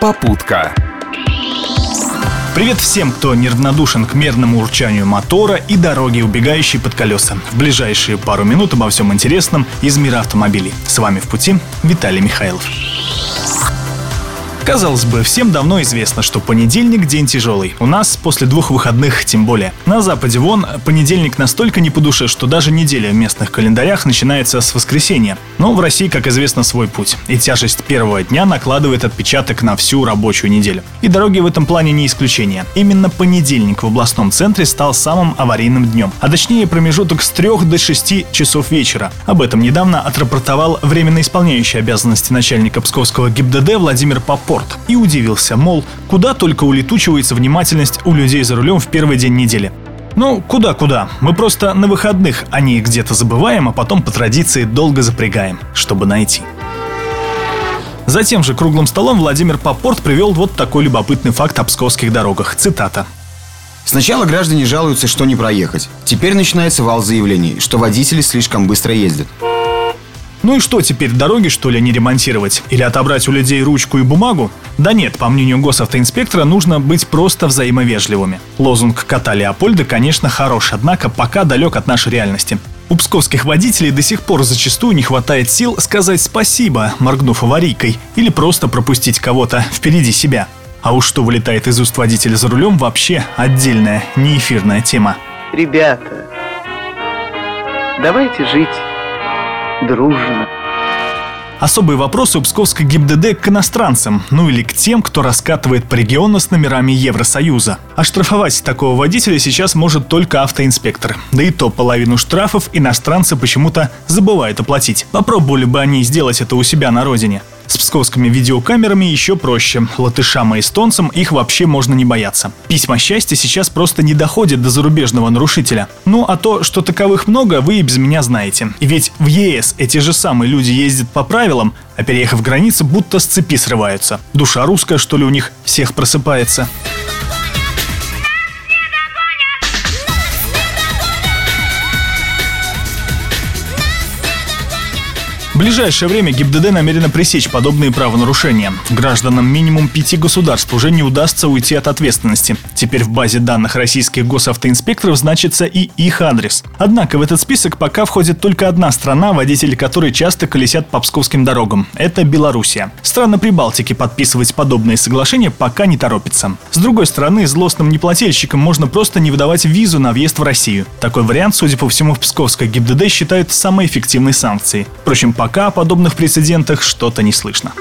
Попутка. Привет всем, кто неравнодушен к мерному урчанию мотора и дороге, убегающей под колеса. В ближайшие пару минут обо всем интересном из мира автомобилей. С вами в пути Виталий Михайлов. Казалось бы, всем давно известно, что понедельник – день тяжелый. У нас после двух выходных тем более. На Западе вон понедельник настолько не по душе, что даже неделя в местных календарях начинается с воскресенья. Но в России, как известно, свой путь. И тяжесть первого дня накладывает отпечаток на всю рабочую неделю. И дороги в этом плане не исключение. Именно понедельник в областном центре стал самым аварийным днем. А точнее промежуток с 3 до 6 часов вечера. Об этом недавно отрапортовал временно исполняющий обязанности начальника Псковского ГИБДД Владимир Попор спорт. И удивился, мол, куда только улетучивается внимательность у людей за рулем в первый день недели. Ну, куда-куда. Мы просто на выходных о них где-то забываем, а потом по традиции долго запрягаем, чтобы найти. За тем же круглым столом Владимир Попорт привел вот такой любопытный факт о псковских дорогах. Цитата. Сначала граждане жалуются, что не проехать. Теперь начинается вал заявлений, что водители слишком быстро ездят. Ну и что теперь, дороги что ли не ремонтировать? Или отобрать у людей ручку и бумагу? Да нет, по мнению госавтоинспектора, нужно быть просто взаимовежливыми. Лозунг кота Леопольда, конечно, хорош, однако пока далек от нашей реальности. У псковских водителей до сих пор зачастую не хватает сил сказать спасибо, моргнув аварийкой, или просто пропустить кого-то впереди себя. А уж что вылетает из уст водителя за рулем, вообще отдельная, неэфирная тема. Ребята, давайте жить дружно. Особые вопросы у Псковской ГИБДД к иностранцам, ну или к тем, кто раскатывает по региону с номерами Евросоюза. А штрафовать такого водителя сейчас может только автоинспектор. Да и то половину штрафов иностранцы почему-то забывают оплатить. Попробовали бы они сделать это у себя на родине. С псковскими видеокамерами еще проще. Латышам и эстонцам их вообще можно не бояться. Письма счастья сейчас просто не доходят до зарубежного нарушителя. Ну а то, что таковых много, вы и без меня знаете. И ведь в ЕС эти же самые люди ездят по правилам, а переехав границу, будто с цепи срываются. Душа русская, что ли, у них всех просыпается. Ближайшее время ГИБДД намерена пресечь подобные правонарушения. Гражданам минимум пяти государств уже не удастся уйти от ответственности. Теперь в базе данных российских госавтоинспекторов значится и их адрес. Однако в этот список пока входит только одна страна, водители которой часто колесят по псковским дорогам. Это Белоруссия. Страны Прибалтики подписывать подобные соглашения пока не торопится. С другой стороны, злостным неплательщикам можно просто не выдавать визу на въезд в Россию. Такой вариант, судя по всему, в Псковской ГИБДД считают самой эффективной санкцией. Впрочем, пока пока о подобных прецедентах что-то не слышно.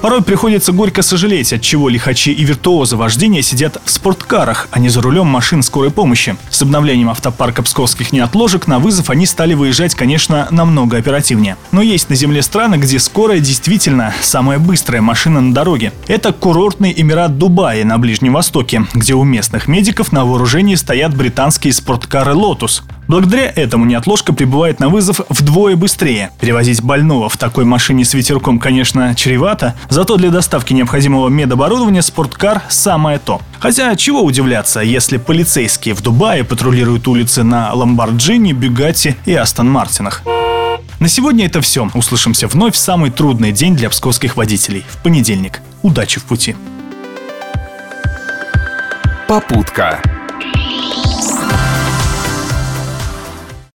Порой приходится горько сожалеть, от чего лихачи и виртуозы вождения сидят в спорткарах, а не за рулем машин скорой помощи. С обновлением автопарка псковских неотложек на вызов они стали выезжать, конечно, намного оперативнее. Но есть на земле страны, где скорая действительно самая быстрая машина на дороге. Это курортный Эмират Дубая на Ближнем Востоке, где у местных медиков на вооружении стоят британские спорткары «Лотус». Благодаря этому неотложка прибывает на вызов вдвое быстрее. Перевозить больного в такой машине с ветерком, конечно, чревато, зато для доставки необходимого медоборудования спорткар самое то. Хотя чего удивляться, если полицейские в Дубае патрулируют улицы на Ламборджини, Бюгатти и Астон Мартинах. На сегодня это все. Услышимся вновь в самый трудный день для псковских водителей. В понедельник. Удачи в пути. Попутка.